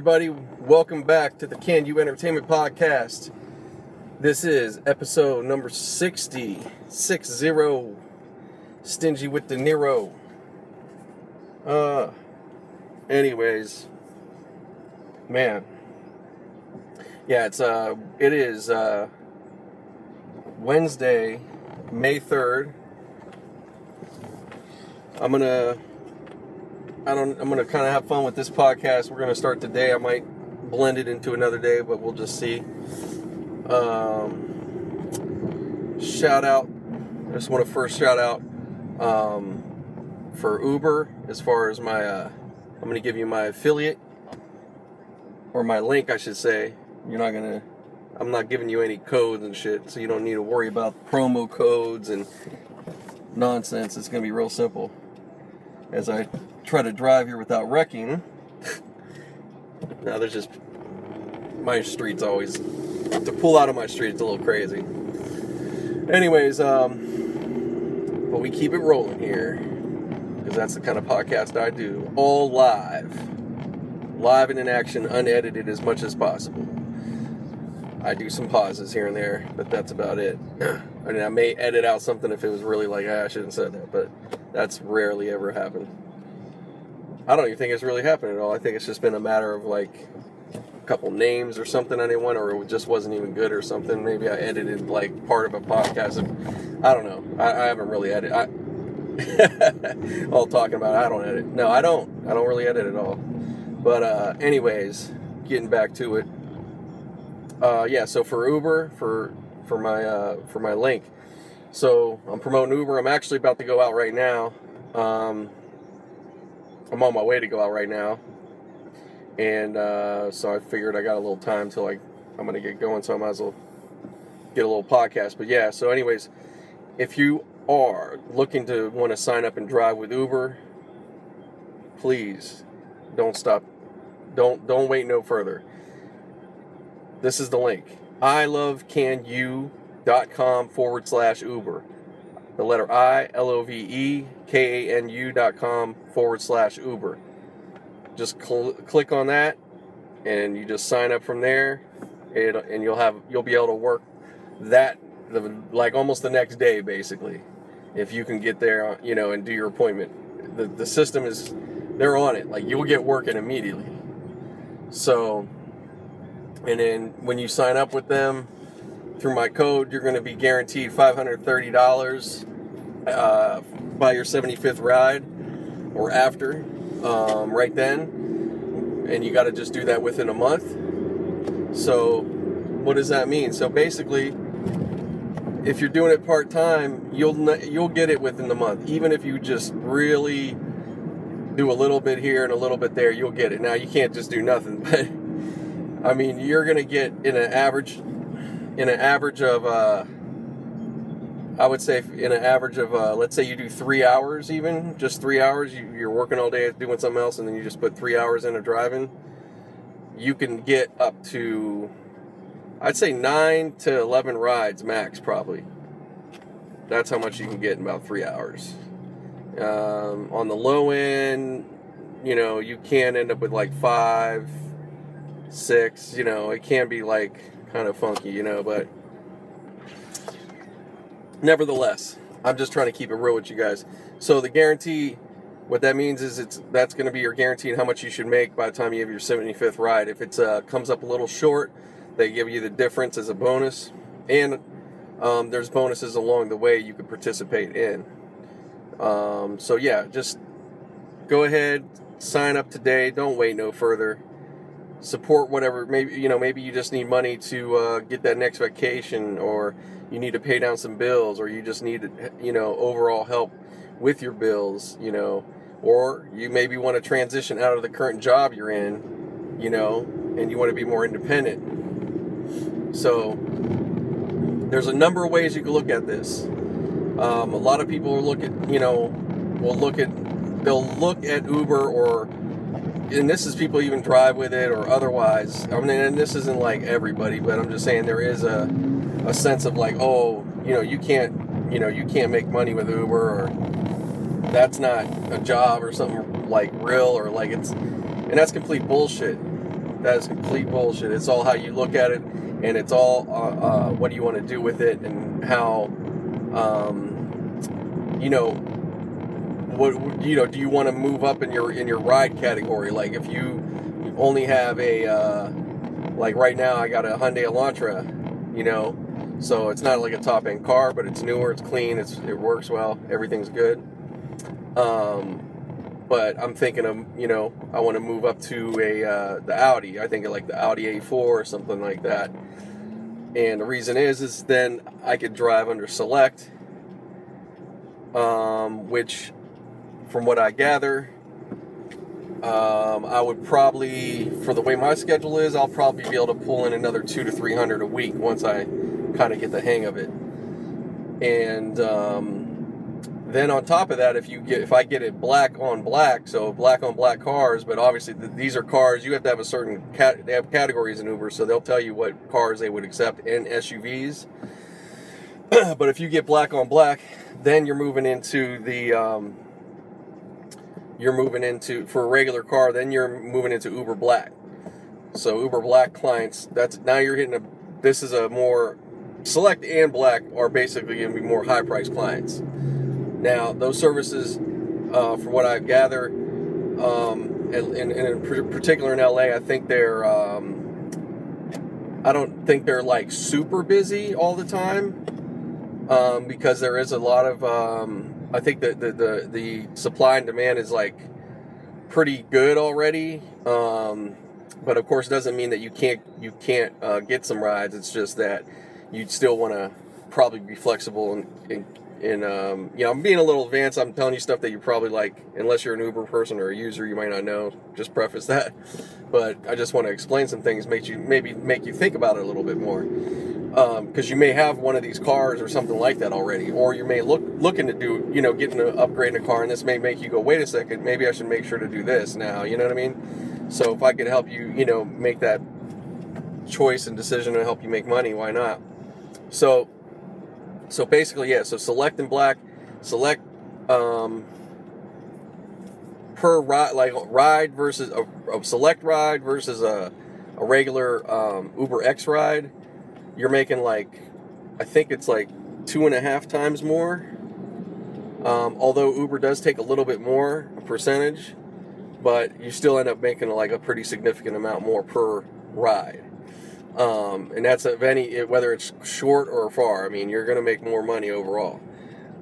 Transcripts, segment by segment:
Everybody, welcome back to the Kanu Entertainment Podcast. This is episode number 60, 60, Stingy with De Niro. Uh, anyways, man, yeah, it's, uh, it is, uh, Wednesday, May 3rd. I'm gonna I don't. I'm gonna kind of have fun with this podcast. We're gonna start today. I might blend it into another day, but we'll just see. Um, shout out. I just want to first shout out um, for Uber as far as my. Uh, I'm gonna give you my affiliate or my link, I should say. You're not gonna. I'm not giving you any codes and shit, so you don't need to worry about promo codes and nonsense. It's gonna be real simple. As I try to drive here without wrecking. now there's just my street's always to pull out of my street. It's a little crazy. Anyways, um, but we keep it rolling here because that's the kind of podcast I do, all live, live and in action, unedited as much as possible. I do some pauses here and there, but that's about it. I mean, I may edit out something if it was really like, ah, I shouldn't have said that, but that's rarely ever happened. I don't even think it's really happened at all. I think it's just been a matter of like a couple names or something I didn't want, or it just wasn't even good or something. Maybe I edited like part of a podcast. I don't know. I, I haven't really edited. I, all talking about I don't edit. No, I don't. I don't really edit at all. But uh, anyways, getting back to it. Uh, yeah. So for Uber, for for my uh, for my link. So I'm promoting Uber. I'm actually about to go out right now. Um, I'm on my way to go out right now, and uh, so I figured I got a little time till like I'm gonna get going, so I might as well get a little podcast. But yeah, so anyways, if you are looking to want to sign up and drive with Uber, please don't stop. Don't don't wait no further. This is the link. I love canu.com forward slash Uber the letter I, L O V E, K A N U dot com forward slash Uber. Just cl- click on that and you just sign up from there. And, and you'll have you'll be able to work that the, like almost the next day basically if you can get there uh, you know and do your appointment. The, the system is they're on it. Like you'll get working immediately. So and then when you sign up with them through my code, you're going to be guaranteed $530 uh, by your 75th ride or after, um, right then. And you got to just do that within a month. So, what does that mean? So basically, if you're doing it part time, you'll you'll get it within the month. Even if you just really do a little bit here and a little bit there, you'll get it. Now you can't just do nothing, but I mean, you're gonna get in an average in an average of, uh, I would say in an average of, uh, let's say you do three hours, even just three hours, you, you're working all day doing something else, and then you just put three hours into driving. You can get up to, I'd say nine to eleven rides max, probably. That's how much you can get in about three hours. Um, on the low end, you know, you can end up with like five, six. You know, it can be like kind of funky, you know, but nevertheless, I'm just trying to keep it real with you guys. So the guarantee, what that means is it's that's going to be your guarantee and how much you should make by the time you have your 75th ride. If it uh, comes up a little short, they give you the difference as a bonus, and um, there's bonuses along the way you could participate in. Um, so yeah, just go ahead, sign up today. Don't wait no further support whatever maybe you know maybe you just need money to uh, get that next vacation or you need to pay down some bills or you just need you know overall help with your bills you know. Or you maybe want to transition out of the current job you're in you know and you want to be more independent. So there's a number of ways you can look at this. Um, a lot of people look at you know will look at they'll look at uber or and this is people even drive with it or otherwise. I mean, and this isn't like everybody, but I'm just saying there is a a sense of like, oh, you know, you can't, you know, you can't make money with Uber or that's not a job or something like real or like it's, and that's complete bullshit. That is complete bullshit. It's all how you look at it, and it's all uh, uh, what do you want to do with it, and how, um, you know, what you know. Do you want to move up in your in your ride category? Like if you only have a uh, like right now, I got a Hyundai Elantra, you know, so it's not like a top end car, but it's newer, it's clean, it's it works well, everything's good. Um, but I'm thinking of you know I want to move up to a uh, the Audi. I think like the Audi A4 or something like that. And the reason is is then I could drive under Select, um, which, from what I gather, um, I would probably, for the way my schedule is, I'll probably be able to pull in another two to three hundred a week once I kind of get the hang of it. And um, then on top of that, if you get, if I get it black on black, so black on black cars, but obviously th- these are cars you have to have a certain cat, they have categories in Uber, so they'll tell you what cars they would accept in SUVs. but if you get black on black, then you're moving into the um, you're moving into for a regular car, then you're moving into Uber Black. So Uber Black clients, that's now you're hitting a. This is a more select and black are basically going to be more high price clients. Now those services, uh, from what I gather, um, and, and, in particular in LA, I think they're. Um, I don't think they're like super busy all the time um, because there is a lot of um, I think that the, the, the supply and demand is like pretty good already. Um, but of course, doesn't mean that you can't you can't uh, get some rides. It's just that you'd still want to probably be flexible and, and, and um, you know, I'm being a little advanced. I'm telling you stuff that you probably like, unless you're an Uber person or a user, you might not know. Just preface that. But I just want to explain some things, make you maybe make you think about it a little bit more because um, you may have one of these cars or something like that already, or you may look looking to do, you know, getting to upgrade in a car, and this may make you go, wait a second, maybe I should make sure to do this now. You know what I mean? So if I could help you, you know, make that choice and decision to help you make money, why not? So, so basically, yeah. So select in black, select um, per ride, like ride versus a, a select ride versus a, a regular um, Uber X ride you're making like, I think it's like two and a half times more. Um, although Uber does take a little bit more percentage, but you still end up making like a pretty significant amount more per ride. Um, and that's of any whether it's short or far. I mean, you're going to make more money overall.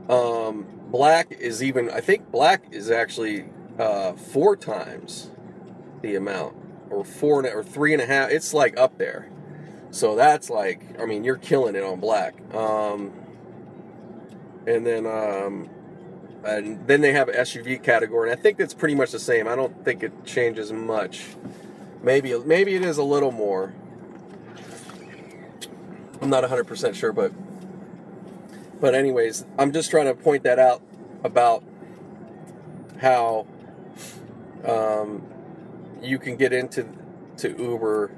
Um, black is even. I think black is actually uh, four times the amount, or four or three and a half. It's like up there. So that's like, I mean, you're killing it on black. Um, and then, um, and then they have an SUV category, and I think that's pretty much the same. I don't think it changes much. Maybe, maybe it is a little more. I'm not 100% sure, but, but anyways, I'm just trying to point that out about how um, you can get into to Uber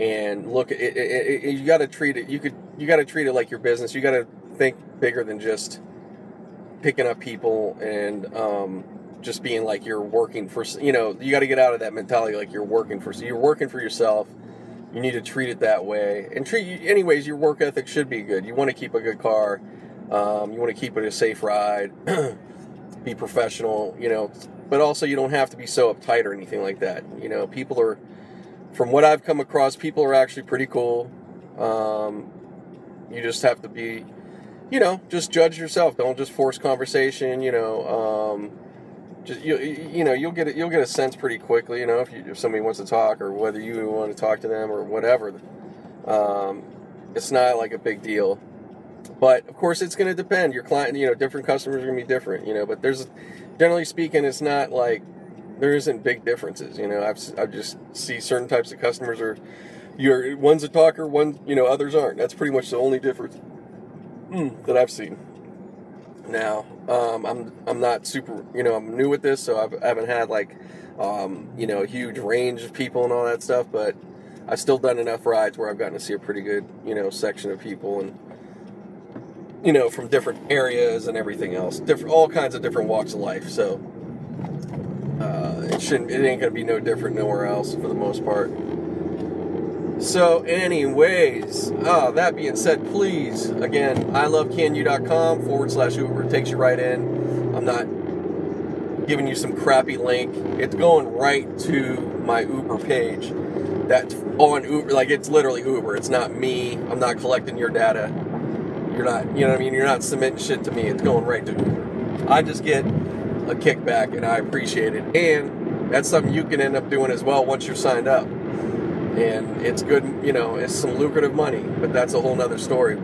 and look it, it, it, you got to treat it you could you got to treat it like your business. You got to think bigger than just picking up people and um, just being like you're working for you know you got to get out of that mentality like you're working for so you're working for yourself. You need to treat it that way and treat anyways your work ethic should be good. You want to keep a good car um, you want to keep it a safe ride be professional you know but also you don't have to be so uptight or anything like that. You know people are from what I've come across, people are actually pretty cool. Um, you just have to be, you know, just judge yourself. Don't just force conversation. You know, um, just you, you know, you'll get it. You'll get a sense pretty quickly. You know, if you, if somebody wants to talk or whether you want to talk to them or whatever. Um, it's not like a big deal. But of course, it's going to depend. Your client, you know, different customers are going to be different. You know, but there's generally speaking, it's not like there isn't big differences. You know, I've I just see certain types of customers are you're one's a talker, one you know others aren't. That's pretty much the only difference mm, that I've seen. Now, um, I'm I'm not super you know I'm new with this, so I've, I haven't had like um, you know a huge range of people and all that stuff, but I've still done enough rides where I've gotten to see a pretty good you know section of people and you know from different areas and everything else, different all kinds of different walks of life. So uh, it shouldn't. It ain't gonna be no different nowhere else for the most part. So, anyways, uh, that being said, please, again, I love canu.com forward slash Uber. It takes you right in. I'm not giving you some crappy link. It's going right to my Uber page. That's on Uber, like it's literally Uber. It's not me. I'm not collecting your data. You're not, you know what I mean? You're not submitting shit to me. It's going right to Uber. I just get a kickback and I appreciate it. And that's something you can end up doing as well once you're signed up and it's good, you know, it's some lucrative money, but that's a whole nother story.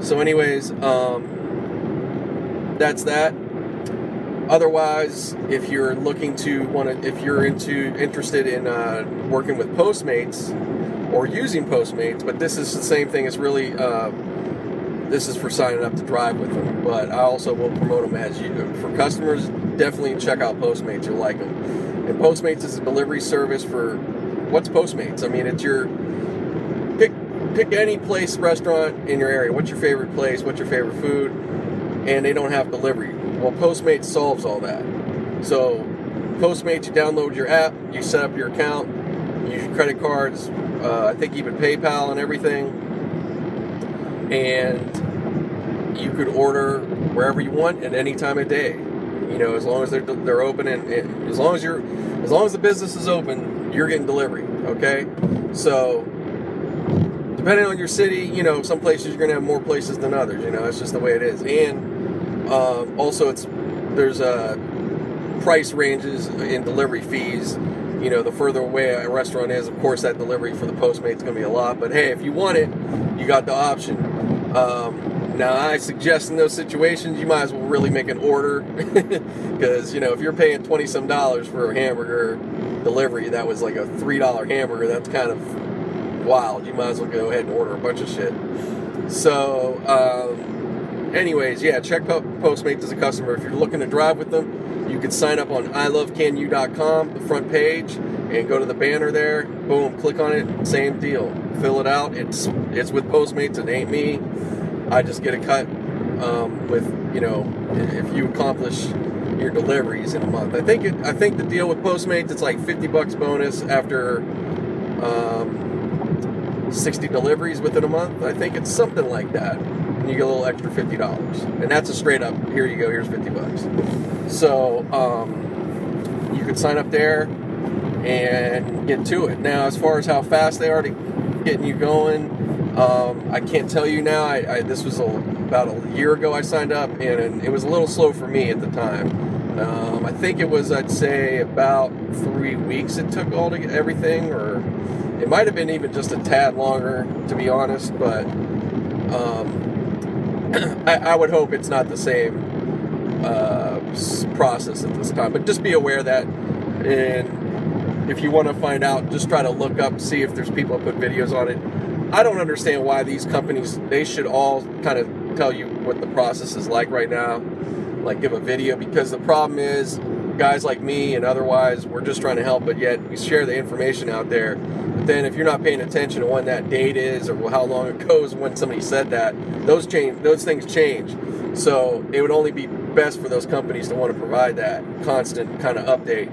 So, anyways, um, that's that. Otherwise, if you're looking to want to, if you're into interested in uh, working with Postmates or using Postmates, but this is the same thing. It's really uh, this is for signing up to drive with them, but I also will promote them as you for customers. Definitely check out Postmates; you'll like them. And Postmates is a delivery service for what's Postmates? I mean, it's your pick pick any place restaurant in your area. What's your favorite place? What's your favorite food? And they don't have delivery. Well, Postmates solves all that. So, Postmates, you download your app, you set up your account, use your credit cards, uh, I think even PayPal and everything, and you could order wherever you want at any time of day. You know, as long as they're they're open and, and as long as you're as long as the business is open, you're getting delivery. Okay, so depending on your city, you know, some places you're gonna have more places than others. You know, it's just the way it is. And um, also, it's there's uh, price ranges in delivery fees. You know, the further away a restaurant is, of course, that delivery for the Postmate's gonna be a lot. But hey, if you want it, you got the option. Um, now, I suggest in those situations, you might as well really make an order because you know if you're paying twenty some dollars for a hamburger delivery that was like a three dollar hamburger, that's kind of wild. You might as well go ahead and order a bunch of shit. So, um, anyways, yeah, check Postmates as a customer. If you're looking to drive with them, you can sign up on ilovecanu.com, the front page, and go to the banner there. Boom, click on it. Same deal. Fill it out. It's it's with Postmates. It ain't me. I just get a cut um, with you know if you accomplish your deliveries in a month. I think it, I think the deal with Postmates it's like 50 bucks bonus after um, 60 deliveries within a month. I think it's something like that. You get a little extra fifty dollars, and that's a straight up. Here you go. Here's 50 bucks. So um, you can sign up there and get to it. Now, as far as how fast they are to getting you going, um, I can't tell you now. I, I this was a, about a year ago I signed up, and, and, it was a little slow for me at the time. Um, I think it was, I'd say, about three weeks it took all to get everything, or it might have been even just a tad longer, to be honest. But um, I, I, would hope it's not the same uh, process at this time. But just be aware that, and if you want to find out, just try to look up, see if there's people that put videos on it. I don't understand why these companies, they should all kind of tell you what the process is like right now like give a video because the problem is guys like me and otherwise we're just trying to help but yet we share the information out there. But then if you're not paying attention to when that date is or how long it goes when somebody said that those change those things change. So it would only be best for those companies to want to provide that constant kind of update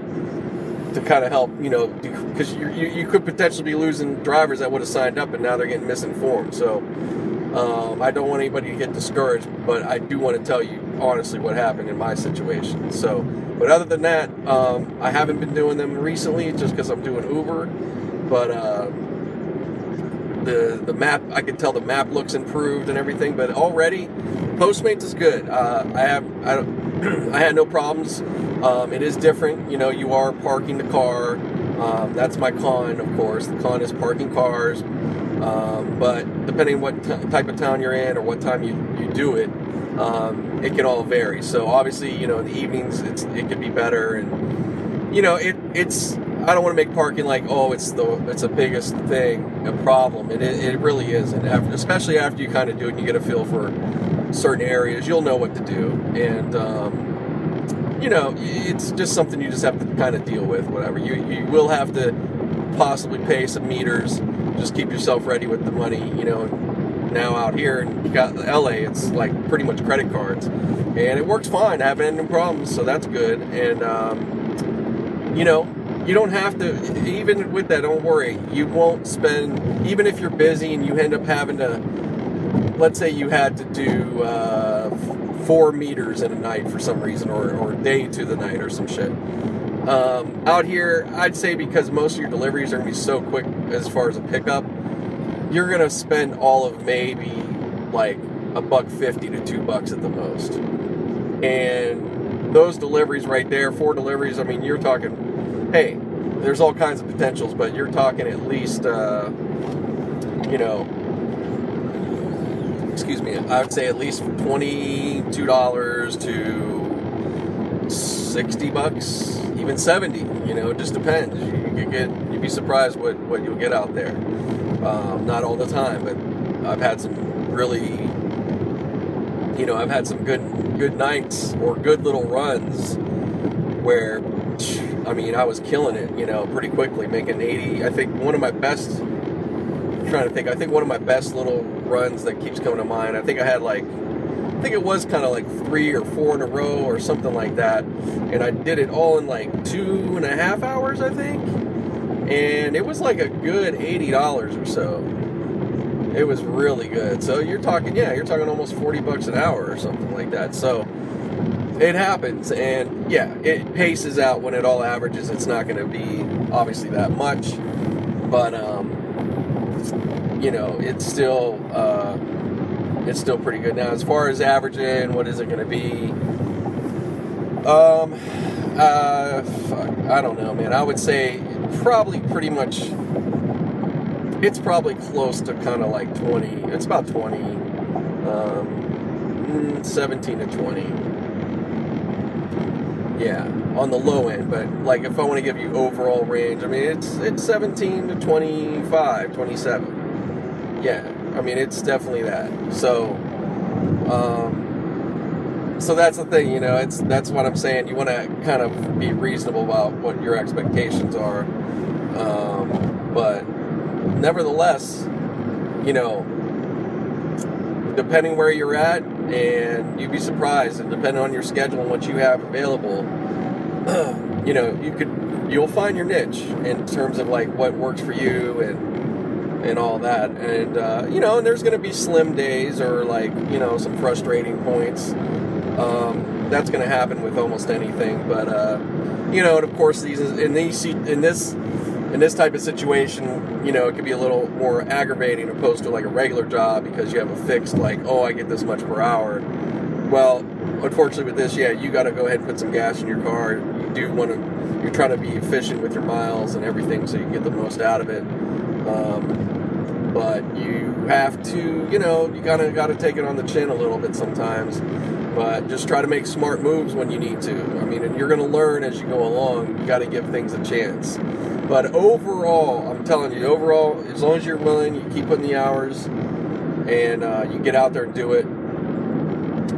to kind of help you know because you, you, you could potentially be losing drivers that would have signed up and now they're getting misinformed. So um, I don't want anybody to get discouraged, but I do want to tell you honestly what happened in my situation. So, but other than that, um, I haven't been doing them recently just because I'm doing Uber. But uh, the the map, I can tell the map looks improved and everything. But already, Postmates is good. Uh, I have I, I had no problems. Um, it is different, you know. You are parking the car. Um, that's my con, of course. The con is parking cars. Um, but depending what t- type of town you're in or what time you, you do it, um, it can all vary. So obviously, you know, in the evenings it's, it could be better, and you know, it it's. I don't want to make parking like oh it's the it's the biggest thing a problem. It it really is, and After, especially after you kind of do it, and you get a feel for certain areas, you'll know what to do, and um, you know, it's just something you just have to kind of deal with. Whatever you you will have to possibly pay some meters. Just keep yourself ready with the money. You know, now out here in LA, it's like pretty much credit cards, and it works fine. I haven't had any problems, so that's good. And um, you know, you don't have to even with that don't worry you won't spend even if you're busy and you end up having to let's say you had to do uh, four meters in a night for some reason or, or day to the night or some shit um, out here i'd say because most of your deliveries are going to be so quick as far as a pickup you're going to spend all of maybe like a buck 50 to two bucks at the most. And those deliveries right there four deliveries i mean you're talking hey there's all kinds of potentials but you're talking at least uh, you know excuse me i would say at least $22 to 60 bucks even 70 you know it just depends. You could get you'd be surprised what what you'll get out there. Um, not all the time but i've had some really you know i've had some good good nights or good little runs where i mean i was killing it you know pretty quickly making 80 i think one of my best I'm trying to think i think one of my best little runs that keeps coming to mind i think i had like think it was kind of like three or four in a row or something like that. And I did it all in like two and a half hours, I think. And it was like a good $80 or so. It was really good. So you're talking, yeah, you're talking almost 40 bucks an hour or something like that. So it happens. And yeah, it paces out when it all averages. It's not going to be obviously that much. But, um, you know, it's still, uh, it's still pretty good. Now, as far as averaging, what is it going to be? Um, uh, fuck, I don't know, man. I would say probably pretty much. It's probably close to kind of like 20. It's about 20, um, 17 to 20. Yeah, on the low end, but like if I want to give you overall range, I mean it's it's 17 to 25, 27. Yeah, I mean, it's definitely that. So, um, so that's the thing, you know. It's that's what I'm saying. You want to kind of be reasonable about what your expectations are, um, but nevertheless, you know, depending where you're at, and you'd be surprised, and depending on your schedule and what you have available, you know, you could you'll find your niche in terms of like what works for you and and all that. And, uh, you know, and there's going to be slim days or like, you know, some frustrating points. Um, that's going to happen with almost anything. But, uh, you know, and of course, these in these in this in this type of situation, you know, it could be a little more aggravating opposed to like a regular job because you have a fixed like, oh, I get this much per hour. Well, unfortunately, with this, yeah, you got to go ahead and put some gas in your car. You do want to, you're trying to be efficient with your miles and everything so you can get the most out of it. Um, but you have to, you know, you kind of got to take it on the chin a little bit sometimes. But just try to make smart moves when you need to. I mean, and you're going to learn as you go along. You got to give things a chance. But overall, I'm telling you, overall, as long as you're willing, you keep putting the hours, and uh, you get out there and do it,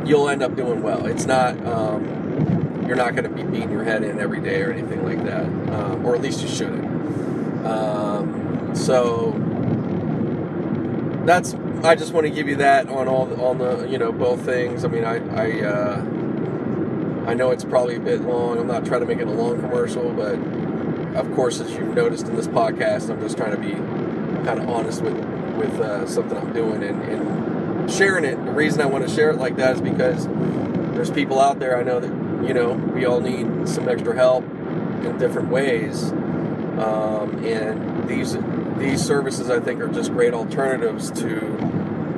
you'll end up doing well. It's not, um, you're not going to be beating your head in every day or anything like that, um, or at least you shouldn't. Um, so that's I just want to give you that on all on the you know both things. I mean I I uh, I know it's probably a bit long. I'm not trying to make it a long commercial, but of course, as you've noticed in this podcast, I'm just trying to be kind of honest with with uh, something I'm doing and, and sharing it. The reason I want to share it like that is because there's people out there I know that you know we all need some extra help in different ways, um, and these these services I think are just great alternatives to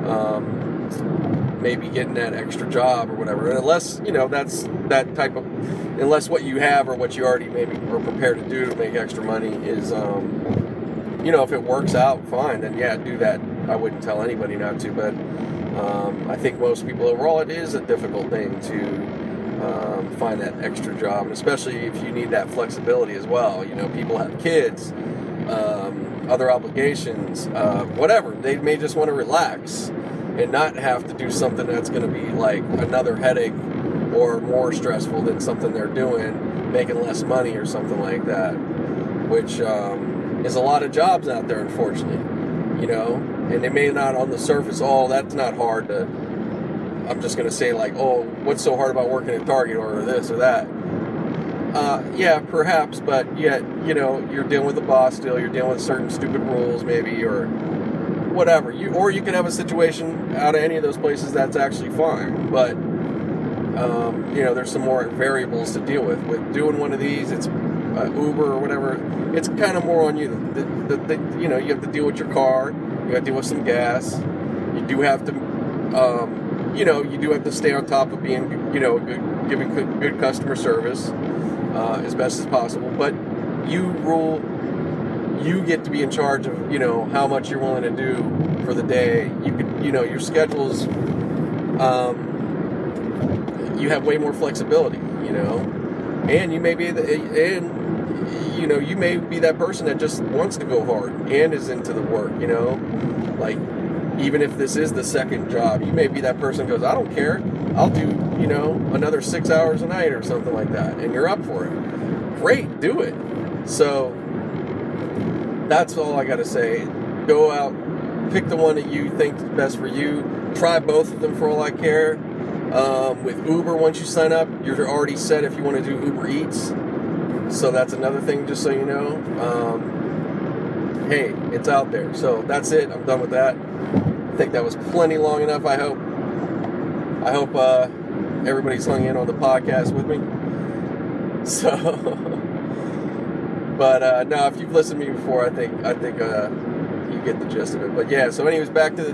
um, maybe getting that extra job or whatever. And unless you know that's that type of, unless what you have or what you already maybe are prepared to do to make extra money is, um, you know, if it works out fine, then yeah, do that. I wouldn't tell anybody not to, but um, I think most people overall it is a difficult thing to. Um, find that extra job, especially if you need that flexibility as well. You know, people have kids, um, other obligations, uh, whatever. They may just want to relax and not have to do something that's going to be like another headache or more stressful than something they're doing, making less money or something like that, which um, is a lot of jobs out there, unfortunately. You know, and they may not on the surface, oh, that's not hard to. I'm just going to say, like, oh, what's so hard about working at Target or this or that? Uh, yeah, perhaps, but yet, you know, you're dealing with a boss still. You're dealing with certain stupid rules, maybe, or whatever. You or you can have a situation out of any of those places that's actually fine, but um, you know, there's some more variables to deal with. With doing one of these, it's uh, Uber or whatever. It's kind of more on you. The, the, the, you know, you have to deal with your car. You got to deal with some gas. You do have to, um, you know, you do have to stay on top of being, you know, good, giving good customer service uh, as best as possible. But you rule. You get to be in charge of, you know, how much you're willing to do for the day. You could, you know, your schedules. Um, you have way more flexibility, you know, and you may be the, and you know you may be that person that just wants to go hard and is into the work, you know, like even if this is the second job, you may be that person goes, I don't care, I'll do you know another six hours a night or something like that, and you're up for it. Great, do it. So that's all I got to say. Go out, pick the one that you think is best for you. Try both of them for all I care um, with Uber, once you sign up, you're already set if you want to do Uber Eats. So that's another thing, just so you know. Um, hey, it's out there. So that's it. I'm done with that. I think that was plenty long enough. I hope. I hope uh, everybody's hung in on the podcast with me. So, but uh, no, if you've listened to me before, I think I think uh, you get the gist of it. But yeah. So, anyways, back to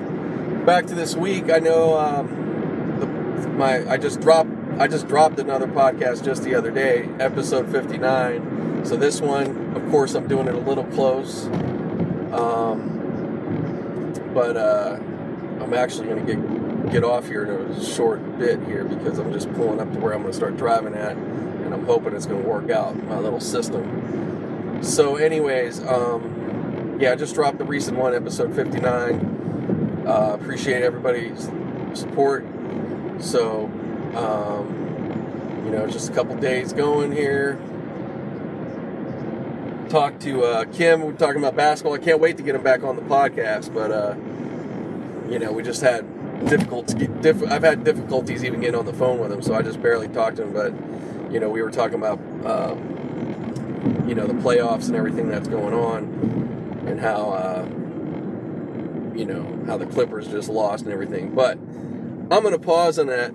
back to this week. I know. Um, my I just dropped I just dropped another podcast just the other day, episode 59. So this one, of course, I'm doing it a little close. Um, but uh, I'm actually going to get get off here in a short bit here because I'm just pulling up to where I'm going to start driving at, and I'm hoping it's going to work out my little system. So, anyways, um, yeah, I just dropped the recent one, episode 59. Uh, appreciate everybody's support so, um, you know, just a couple days going here. Talked to uh, Kim. We're talking about basketball. I can't wait to get him back on the podcast, but uh, you know, we just had difficulty. Diff- I've had difficulties even getting on the phone with him, so I just barely talked to him. But you know, we were talking about um, you know the playoffs and everything that's going on, and how uh, you know how the Clippers just lost and everything. But I'm to pause on that.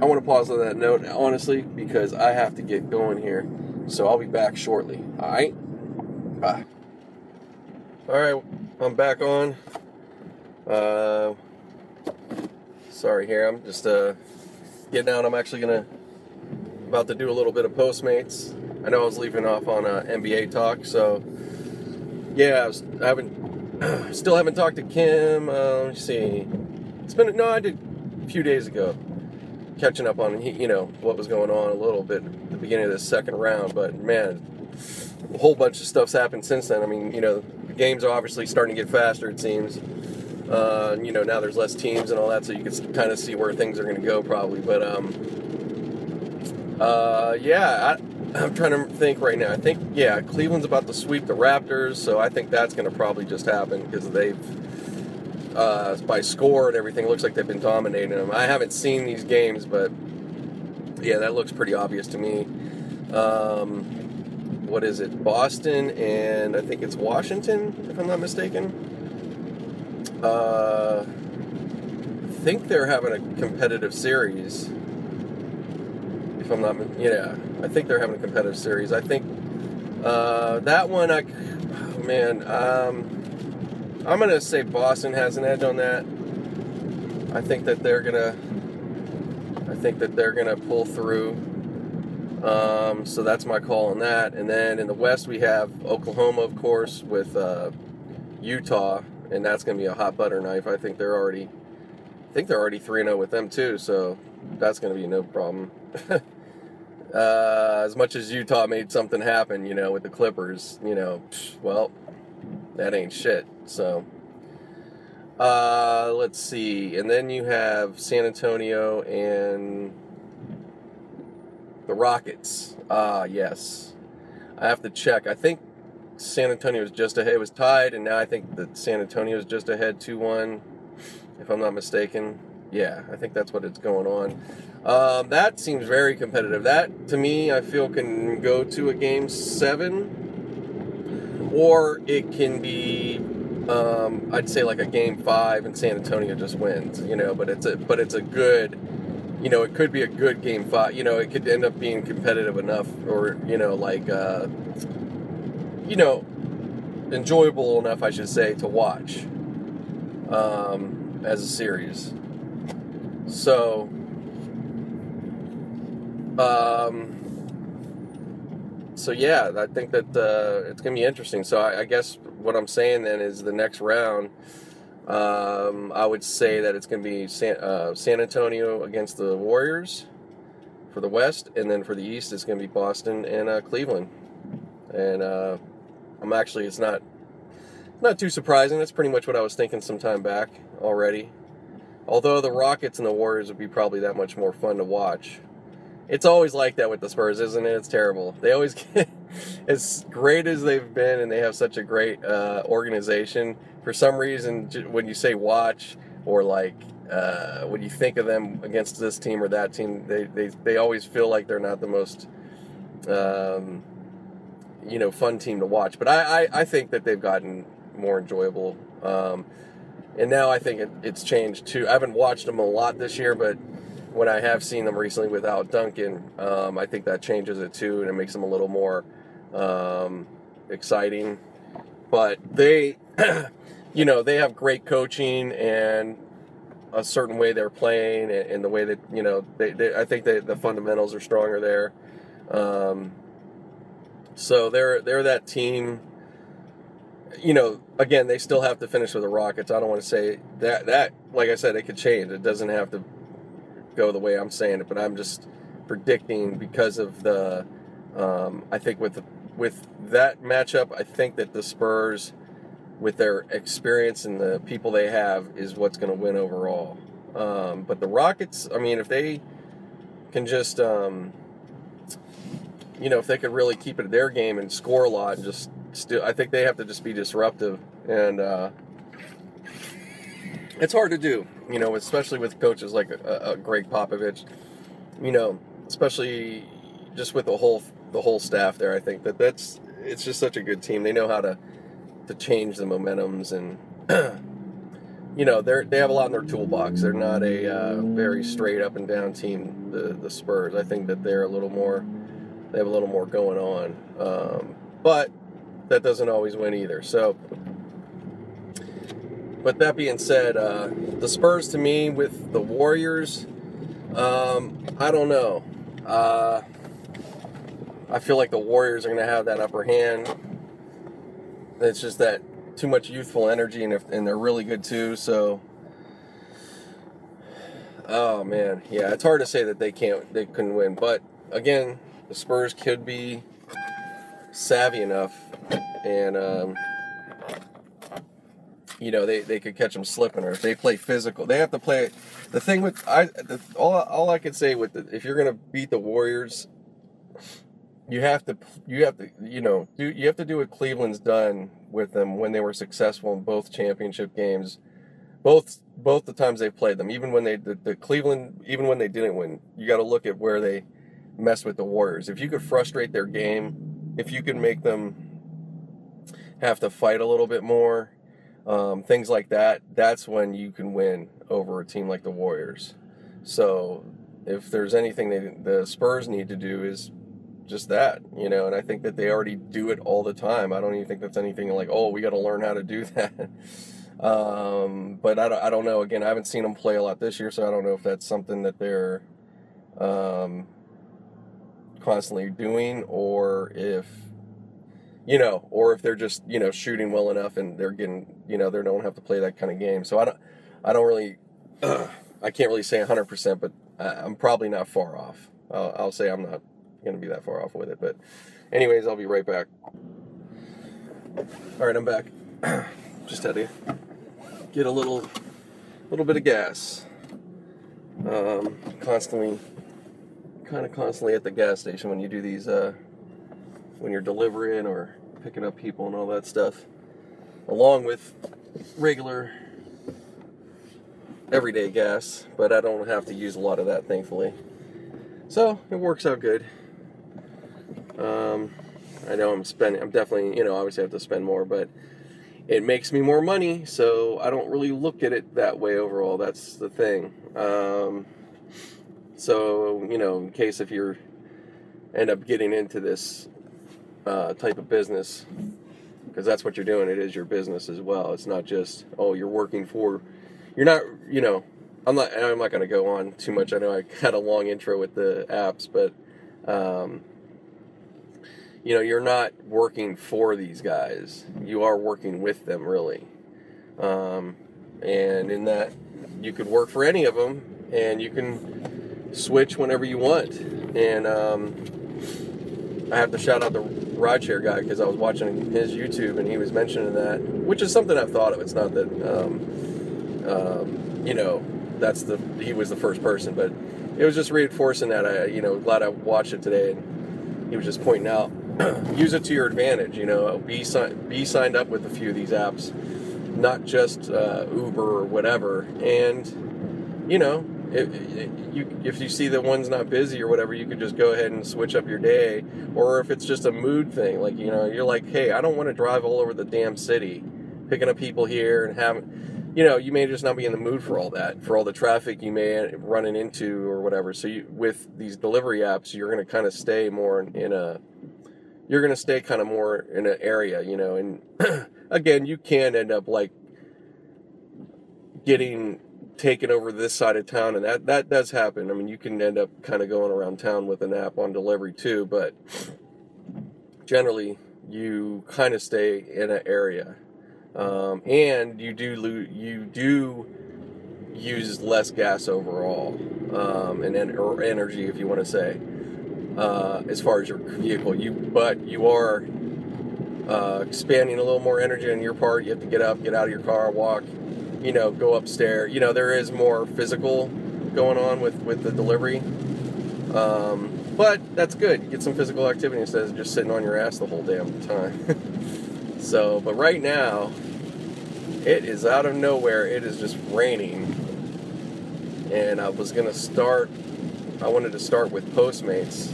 I want to pause on that note, honestly, because I have to get going here. So I'll be back shortly. All right? Bye. All right, I'm back on. Uh, sorry here. I'm just uh, getting out. I'm actually to about to do a little bit of Postmates. I know I was leaving off on uh, NBA talk, so yeah, I, was, I haven't, still haven't talked to Kim. Uh, let me see. It's been no, I did a few days ago, catching up on you know what was going on a little bit at the beginning of this second round. But man, a whole bunch of stuff's happened since then. I mean, you know, the games are obviously starting to get faster. It seems. Uh, you know, now there's less teams and all that, so you can kind of see where things are going to go probably. But um, uh, yeah, I, I'm trying to think right now. I think yeah, Cleveland's about to sweep the Raptors, so I think that's going to probably just happen because they've uh, by score and everything. Looks like they've been dominating them. I haven't seen these games, but yeah, that looks pretty obvious to me. Um, what is it? Boston and I think it's Washington, if I'm not mistaken. Uh, I think they're having a competitive series. If I'm not, yeah, I think they're having a competitive series. I think uh, that one, I, oh man, um, I'm to say Boston has an edge on that. I think that they're to I think that they're to pull through. Um, so that's my call on that. And then in the West, we have Oklahoma, of course, with uh, Utah, and that's going to be a hot butter knife. I think they're already, I think they're already three zero with them too. So that's going to be no problem. uh, as much as Utah made something happen, you know, with the Clippers, you know, well, that ain't shit. So, uh, let's see. And then you have San Antonio and the Rockets. Ah, yes. I have to check. I think San Antonio was just ahead. It was tied, and now I think that San Antonio is just ahead 2 1, if I'm not mistaken. Yeah, I think that's what it's going on. Um, that seems very competitive. That, to me, I feel can go to a game seven, or it can be, um, I'd say like a game five, and San Antonio just wins. You know, but it's a but it's a good, you know, it could be a good game five. You know, it could end up being competitive enough, or you know, like, uh, you know, enjoyable enough, I should say, to watch um, as a series. So, um, so yeah, I think that uh, it's gonna be interesting. So I, I, guess what I'm saying then is the next round. Um, I would say that it's gonna be San, uh, San Antonio against the Warriors for the West, and then for the East, it's gonna be Boston and uh, Cleveland. And uh, I'm actually, it's not not too surprising. That's pretty much what I was thinking some time back already. Although the Rockets and the Warriors would be probably that much more fun to watch. It's always like that with the Spurs, isn't it? It's terrible. They always get as great as they've been, and they have such a great uh, organization. For some reason, when you say watch or like uh, when you think of them against this team or that team, they they, they always feel like they're not the most um, you know fun team to watch. But I, I, I think that they've gotten more enjoyable. Um, and now I think it, it's changed too. I haven't watched them a lot this year, but when I have seen them recently without Duncan, um, I think that changes it too, and it makes them a little more um, exciting. But they, you know, they have great coaching and a certain way they're playing, and, and the way that you know, they, they I think they, the fundamentals are stronger there. Um, so they're they're that team you know, again, they still have to finish with the Rockets. I don't want to say that that like I said, it could change. It doesn't have to go the way I'm saying it, but I'm just predicting because of the. Um, I think with with that matchup, I think that the Spurs, with their experience and the people they have, is what's going to win overall. Um, but the Rockets, I mean, if they can just, um, you know, if they could really keep it their game and score a lot and just still, I think they have to just be disruptive, and uh, it's hard to do. You know, especially with coaches like a, a Gregg Popovich. You know, especially just with the whole the whole staff there. I think that that's it's just such a good team. They know how to to change the momentums and. you know they they have a lot in their toolbox. They're not a uh, very straight up and down team. The the Spurs. I think that they're a little more. They have a little more going on. Um, but that doesn't always win either. So, but that being said, uh, the Spurs to me with the Warriors, um, I don't know. Uh, I feel like the Warriors are going to have that upper hand. It's just that too much youthful energy, and, if, and they're really good too. So, oh man, yeah, it's hard to say that they can't, they couldn't win. But again, the Spurs could be savvy enough and um, you know they, they could catch them slipping or if they play physical they have to play the thing with i the, all, all i can say with the, if you're going to beat the warriors you have to you have to you know do you have to do what cleveland's done with them when they were successful in both championship games both both the times they've played them even when they the, the cleveland even when they didn't win you got to look at where they messed with the warriors if you could frustrate their game if you could make them have to fight a little bit more, um, things like that, that's when you can win over a team like the Warriors. So if there's anything they, the Spurs need to do is just that, you know, and I think that they already do it all the time. I don't even think that's anything like, oh, we got to learn how to do that. um, but I don't, I don't know. Again, I haven't seen them play a lot this year, so I don't know if that's something that they're um, constantly doing or if you know, or if they're just you know shooting well enough and they're getting you know they don't have to play that kind of game. So I don't I don't really I can't really say 100, percent but I'm probably not far off. I'll, I'll say I'm not going to be that far off with it. But anyways, I'll be right back. All right, I'm back. just had to get a little little bit of gas. Um, constantly, kind of constantly at the gas station when you do these. Uh, when you're delivering or picking up people and all that stuff, along with regular everyday gas, but I don't have to use a lot of that, thankfully. So it works out good. Um, I know I'm spending. I'm definitely, you know, obviously I have to spend more, but it makes me more money, so I don't really look at it that way overall. That's the thing. Um, so you know, in case if you're end up getting into this uh, type of business, because that's what you're doing. It is your business as well. It's not just oh you're working for. You're not, you know. I'm not. I'm not going to go on too much. I know I had a long intro with the apps, but um, you know, you're not working for these guys. You are working with them, really. Um, and in that, you could work for any of them, and you can switch whenever you want. And um, I have to shout out the rideshare guy because I was watching his YouTube and he was mentioning that, which is something I've thought of. It's not that, um, um, you know, that's the he was the first person, but it was just reinforcing that. I, you know, glad I watched it today. And he was just pointing out use it to your advantage. You know, be be signed up with a few of these apps, not just uh, Uber or whatever. And you know, if, you if you see that one's not busy or whatever, you could just go ahead and switch up your day. Or if it's just a mood thing, like you know, you're like, hey, I don't want to drive all over the damn city, picking up people here and having. You know, you may just not be in the mood for all that, for all the traffic you may running into or whatever. So, you, with these delivery apps, you're going to kind of stay more in, a you're going to stay kind of more in an area, you know. And again, you can end up like getting taken over this side of town, and that that does happen. I mean, you can end up kind of going around town with an app on delivery too, but generally, you kind of stay in an area, um, and you do lo- you do use less gas overall, um, and en- or energy, if you want to say uh, as far as your vehicle. You but you are uh, expanding a little more energy on your part. You have to get up, get out of your car, walk. You know, go upstairs. You know, there is more physical going on with with the delivery. Um, but that's good. You get some physical activity instead of just sitting on your ass the whole damn time. so, but right now, it is out of nowhere. It is just raining. And I was going to start, I wanted to start with Postmates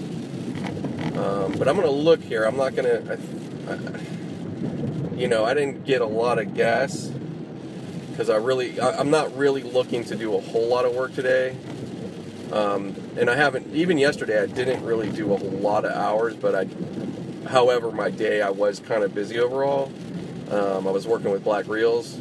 um, but I'm going to look here. I'm not going to, you know, I didn't get a lot of gas because I really, I, am not really looking to do a whole lot of work today. Um, and I haven't, even yesterday, I didn't really do a whole lot of hours, but I, however, my day, I was kind of busy overall. Um, I was working with Black Reels.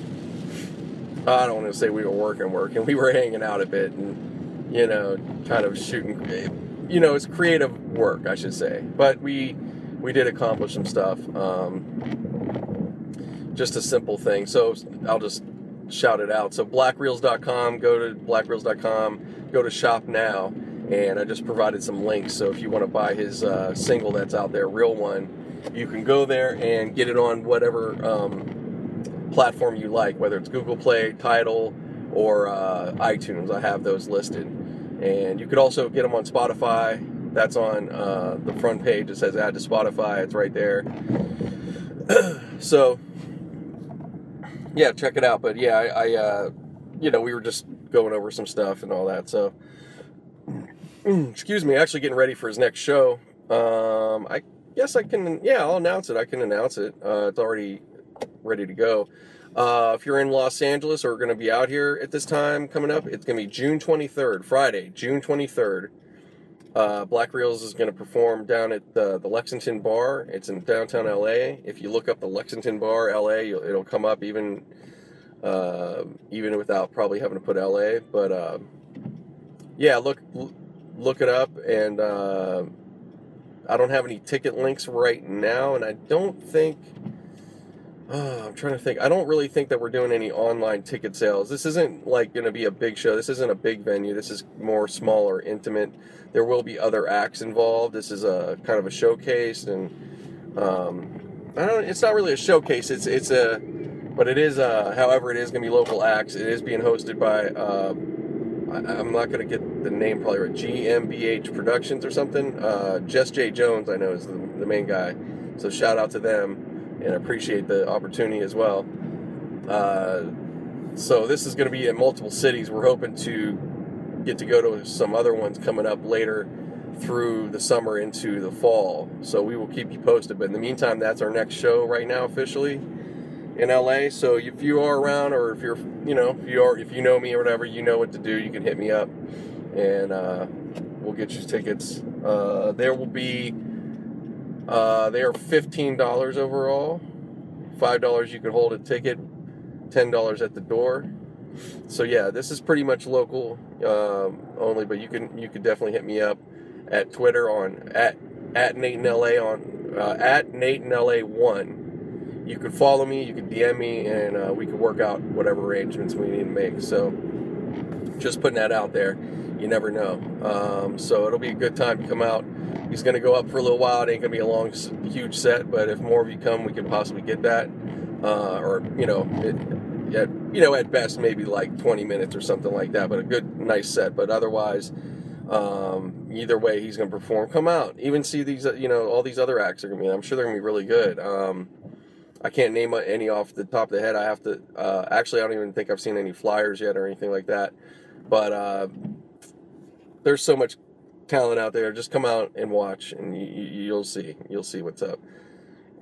I don't want to say we were working, working. We were hanging out a bit and, you know, kind of shooting you know, it's creative work, I should say. But we we did accomplish some stuff. Um, just a simple thing. So I'll just shout it out. So blackreels.com, go to blackreels.com, go to shop now, and I just provided some links. So if you want to buy his uh, single that's out there, real one, you can go there and get it on whatever um, platform you like, whether it's Google Play, Tidal, or uh, iTunes. I have those listed. And you could also get them on Spotify. That's on uh, the front page. It says add to Spotify. It's right there. so, yeah, check it out. But yeah, I, I uh, you know, we were just going over some stuff and all that. So, excuse me, actually getting ready for his next show. Um, I guess I can, yeah, I'll announce it. I can announce it. Uh, it's already ready to go. Uh, if you're in Los Angeles or going to be out here at this time coming up, it's going to be June 23rd, Friday, June 23rd. Uh, Black Reels is going to perform down at the, the, Lexington Bar. It's in downtown LA. If you look up the Lexington Bar, LA, it'll come up even uh, even without probably having to put LA. But uh, yeah, look look it up. And uh, I don't have any ticket links right now, and I don't think uh, I'm trying to think. I don't really think that we're doing any online ticket sales. This isn't like going to be a big show. This isn't a big venue. This is more smaller, intimate. There will be other acts involved. This is a kind of a showcase, and um, I don't. It's not really a showcase. It's it's a, but it is. A, however, it is going to be local acts. It is being hosted by. Um, I, am not going to get the name probably right. GMBH Productions or something. Uh, Jess J Jones, I know, is the, the main guy. So shout out to them and appreciate the opportunity as well. Uh, so this is going to be in multiple cities. We're hoping to get to go to some other ones coming up later through the summer into the fall. So we will keep you posted. But in the meantime, that's our next show right now officially in LA. So if you are around, or if you're, you know, if you are, if you know me or whatever, you know what to do. You can hit me up, and uh, we'll get you tickets. Uh, there will be. Uh, they are fifteen dollars overall. Five dollars you can hold a ticket. Ten dollars at the door. So yeah, this is pretty much local um, only, but you can you can definitely hit me up at Twitter on at at Nate in LA on uh, at Nate in LA one. You could follow me, you could DM me, and uh, we could work out whatever arrangements we need to make. So just putting that out there. You never know. Um, so it'll be a good time to come out. He's going to go up for a little while. It ain't going to be a long, huge set, but if more of you come, we can possibly get that. Uh, or you know, it, at you know at best maybe like 20 minutes or something like that, but a good, nice set. But otherwise um, either way, he's going to perform. Come out, even see these. You know, all these other acts are going to be. I'm sure they're going to be really good. Um, I can't name any off the top of the head. I have to. Uh, actually, I don't even think I've seen any flyers yet or anything like that. But uh, there's so much talent out there. Just come out and watch, and you, will see. You'll see what's up.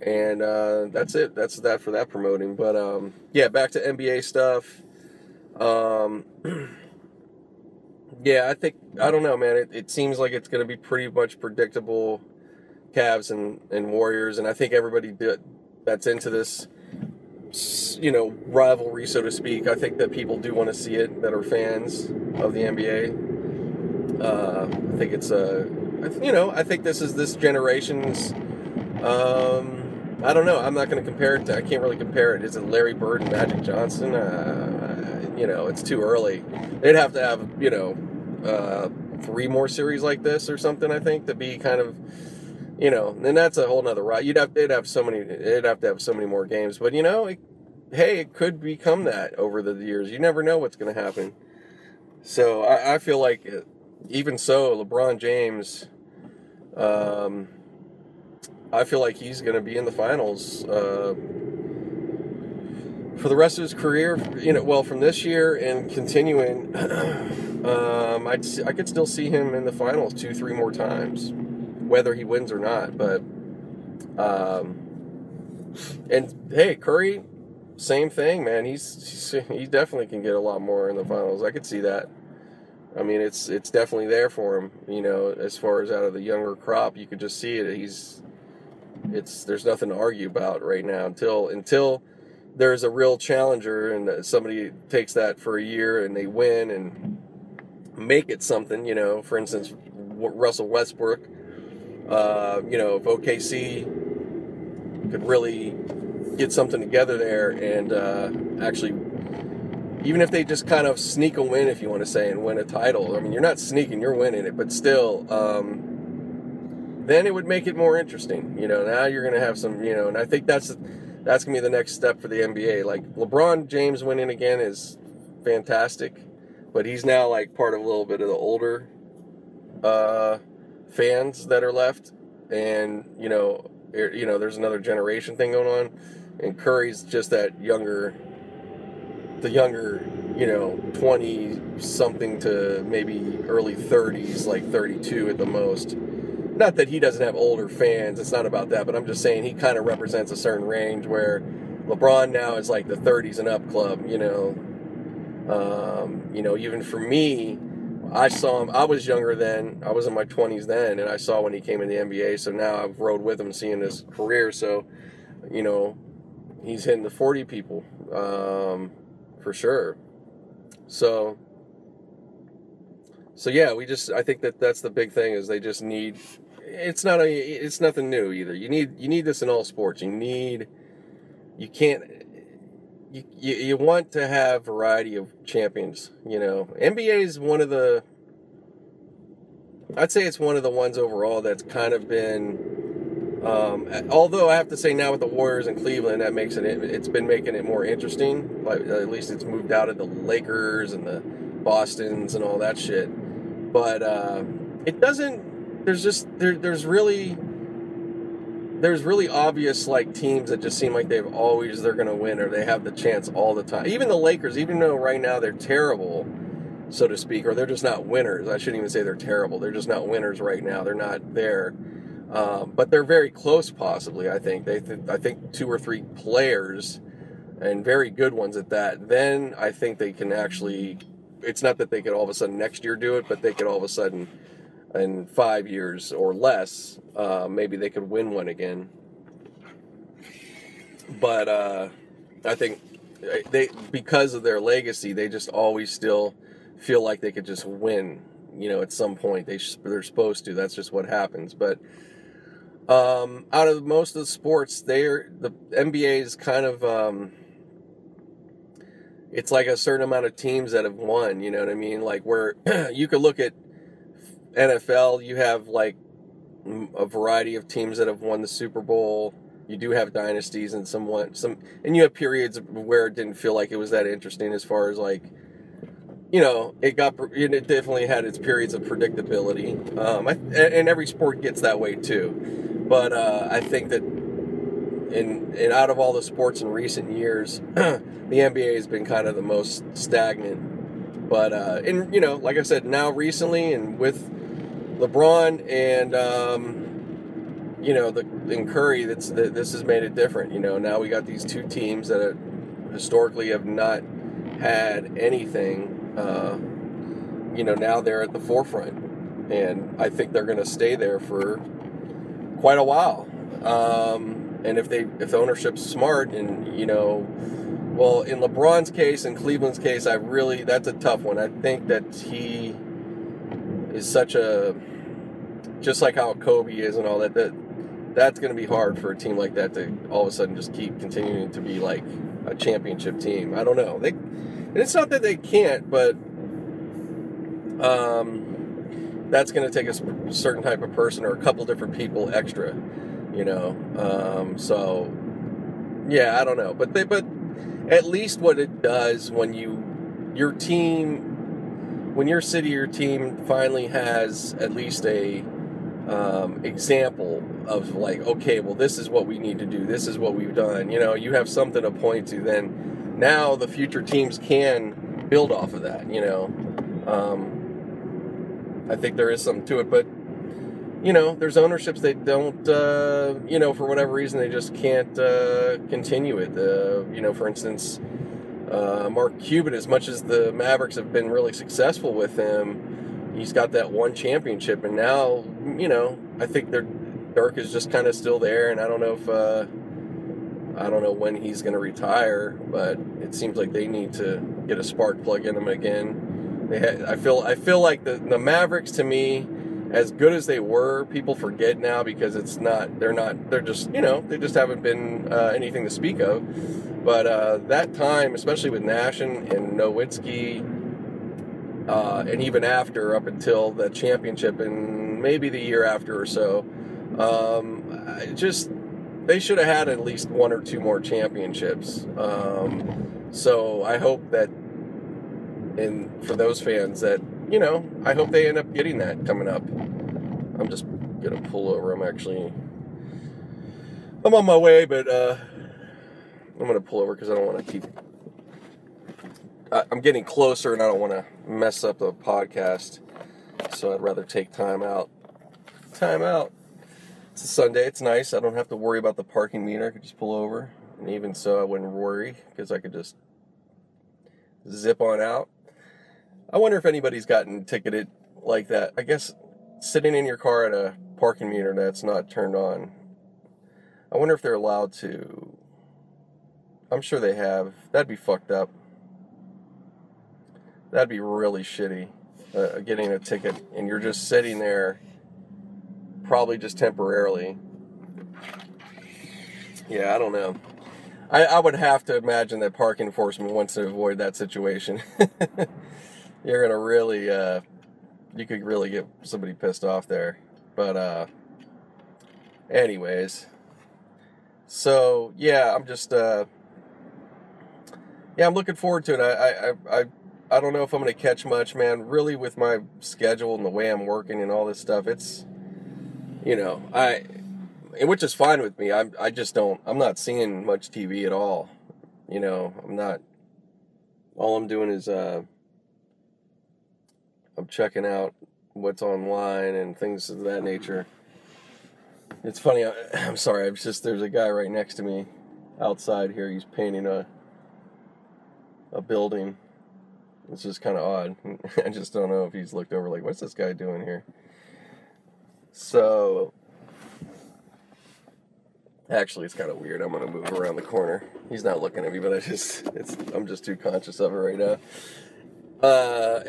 And uh, that's it. That's that for that promoting. But um, yeah, back to NBA stuff. Um, yeah, I think I don't know, man. It, it seems like it's going to be pretty much predictable Cavs and, and Warriors, and I think everybody did, that's into this, you know, rivalry, so to speak. I think that people do want to see it that are fans of the NBA. Uh, I think it's a, uh, you know, I think this is this generation's. Um, I don't know. I'm not going to compare it to. I can't really compare it. Is it Larry Bird and Magic Johnson? Uh, you know, it's too early. They'd have to have you know uh, three more series like this or something. I think to be kind of, you know, and that's a whole nother ride. You'd have they'd have so many. They'd have to have so many more games. But you know, it, hey, it could become that over the years. You never know what's going to happen. So I, I, feel like, even so, LeBron James. Um, I feel like he's going to be in the finals. Uh, for the rest of his career, you know, well, from this year and continuing, um, I'd, I could still see him in the finals two, three more times, whether he wins or not. But, um, and hey, Curry, same thing, man. He's, he's he definitely can get a lot more in the finals. I could see that. I mean, it's it's definitely there for him. You know, as far as out of the younger crop, you could just see it. He's it's there's nothing to argue about right now until until there's a real challenger and somebody takes that for a year and they win and make it something, you know, for instance, Russell Westbrook, uh, you know, if OKC could really get something together there and uh, actually, even if they just kind of sneak a win, if you want to say, and win a title, I mean, you're not sneaking, you're winning it, but still, um, then it would make it more interesting. You know, now you're going to have some, you know, and I think that's that's gonna be the next step for the NBA. Like LeBron James winning again is fantastic, but he's now like part of a little bit of the older uh, fans that are left, and you know, er, you know, there's another generation thing going on, and Curry's just that younger, the younger, you know, twenty something to maybe early thirties, like thirty two at the most not that he doesn't have older fans. It's not about that, but I'm just saying he kind of represents a certain range where LeBron now is like the 30s and up club. You know, um, you know, even for me, I saw him. I was younger then. I was in my 20s then, and I saw when he came in the NBA. So now I've rode with him, seeing his career. So, you know, he's hitting the 40 people um, for sure. So, so yeah, we just I think that that's the big thing is they just need it's not a it's nothing new either. You need you need this in all sports. You need you can't you, you, you want to have variety of champions, you know. NBA is one of the I'd say it's one of the ones overall that's kind of been um, although I have to say now with the Warriors and Cleveland, that makes it it's been making it more interesting. Like at least it's moved out of the Lakers and the Boston's and all that shit. But uh, it doesn't there's just there, there's really there's really obvious like teams that just seem like they've always they're to win or they have the chance all the time. Even the Lakers, even though right now they're terrible, so to speak, or they're just not winners. I shouldn't even say they're terrible. They're just not winners right now. They're not there. Um, but they're very close, possibly. I think they. Th- I think two or three players, and very good ones at that. Then I think they can actually. It's not that they could all of a sudden next year do it, but they could all of a sudden in five years or less, uh, maybe they could win one again. But uh, I think they, because of their legacy, they just always still feel like they could just win. You know, at some point they they're supposed to. That's just what happens. But um, out of most of the sports, they're the NBA is kind of. Um, it's like a certain amount of teams that have won. You know what I mean? Like where you could look at NFL, you have like a variety of teams that have won the Super Bowl. You do have dynasties and somewhat some, and you have periods where it didn't feel like it was that interesting as far as like, you know, it got it definitely had its periods of predictability. Um, I, and every sport gets that way too, but uh, I think that in and out of all the sports in recent years, the NBA has been kind of the most stagnant. But uh, and you know, like I said, now recently and with LeBron and um, you know the and Curry. That's that this has made it different. You know now we got these two teams that historically have not had anything. Uh, you know now they're at the forefront, and I think they're going to stay there for quite a while. Um, and if they if the ownership's smart and you know well in LeBron's case and Cleveland's case I really that's a tough one I think that he is such a just like how Kobe is and all that. That that's going to be hard for a team like that to all of a sudden just keep continuing to be like a championship team. I don't know. They and it's not that they can't, but um, that's going to take a certain type of person or a couple different people extra, you know. Um, so yeah, I don't know, but they but at least what it does when you your team when your city or team finally has at least a um, example of like, okay, well, this is what we need to do. This is what we've done. You know, you have something to point to. Then now the future teams can build off of that. You know, um, I think there is something to it, but you know, there's ownerships that don't, uh, you know, for whatever reason, they just can't uh, continue it. Uh, you know, for instance, uh, Mark Cuban, as much as the Mavericks have been really successful with him, he's got that one championship, and now, you know, I think they're, Dirk is just kind of still there, and I don't know if, uh, I don't know when he's going to retire, but it seems like they need to get a spark plug in him again. They had, I feel, I feel like the, the Mavericks to me, as good as they were, people forget now because it's not, they're not, they're just, you know, they just haven't been uh, anything to speak of. But uh, that time, especially with Nash and, and Nowitzki, uh, and even after, up until the championship, and maybe the year after or so, um, just they should have had at least one or two more championships. Um, so I hope that, and for those fans that you know, I hope they end up getting that coming up. I'm just gonna pull over. I'm actually, I'm on my way, but. Uh, I'm gonna pull over because I don't want to keep. I'm getting closer and I don't want to mess up the podcast, so I'd rather take time out. Time out. It's a Sunday. It's nice. I don't have to worry about the parking meter. I could just pull over, and even so, I wouldn't worry because I could just zip on out. I wonder if anybody's gotten ticketed like that. I guess sitting in your car at a parking meter that's not turned on. I wonder if they're allowed to I'm sure they have. That'd be fucked up. That'd be really shitty. Uh, getting a ticket and you're just sitting there, probably just temporarily. Yeah, I don't know. I, I would have to imagine that park enforcement wants to avoid that situation. you're gonna really, uh, you could really get somebody pissed off there. But, uh, anyways. So, yeah, I'm just, uh, yeah, I'm looking forward to it. I, I, I, I don't know if I'm to catch much, man. Really, with my schedule and the way I'm working and all this stuff, it's, you know, I, which is fine with me. I I just don't. I'm not seeing much TV at all. You know, I'm not. All I'm doing is uh, I'm checking out what's online and things of that nature. It's funny. I, I'm sorry. I'm just there's a guy right next to me outside here. He's painting a a building. It's just kind of odd. I just don't know if he's looked over like, what's this guy doing here? So, actually, it's kind of weird. I'm gonna move around the corner. He's not looking at me, but I just, it's, I'm just too conscious of it right now. Uh,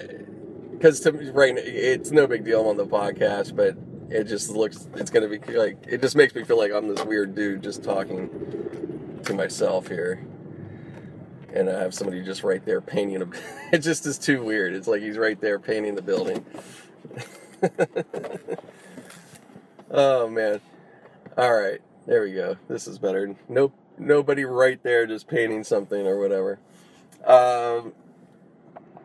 because to right, it's no big deal I'm on the podcast, but it just looks, it's gonna be like, it just makes me feel like I'm this weird dude just talking to myself here and I have somebody just right there painting a. It just is too weird. It's like he's right there painting the building. oh man! All right, there we go. This is better. Nope, nobody right there just painting something or whatever. Um.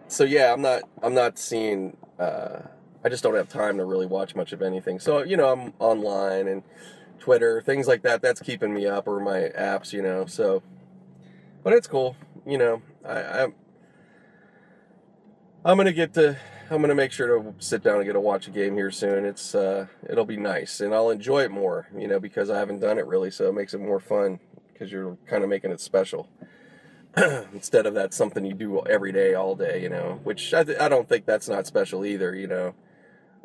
So yeah, I'm not. I'm not seeing. Uh, I just don't have time to really watch much of anything. So you know, I'm online and Twitter, things like that. That's keeping me up, or my apps. You know, so. But it's cool you know, I, I'm I'm gonna get to I'm gonna make sure to sit down and get to watch a game here soon. It's uh, it'll be nice, and I'll enjoy it more, you know, because I haven't done it really, so it makes it more fun because you're kind of making it special instead of that something you do every day, all day, you know. Which I, I don't think that's not special either, you know.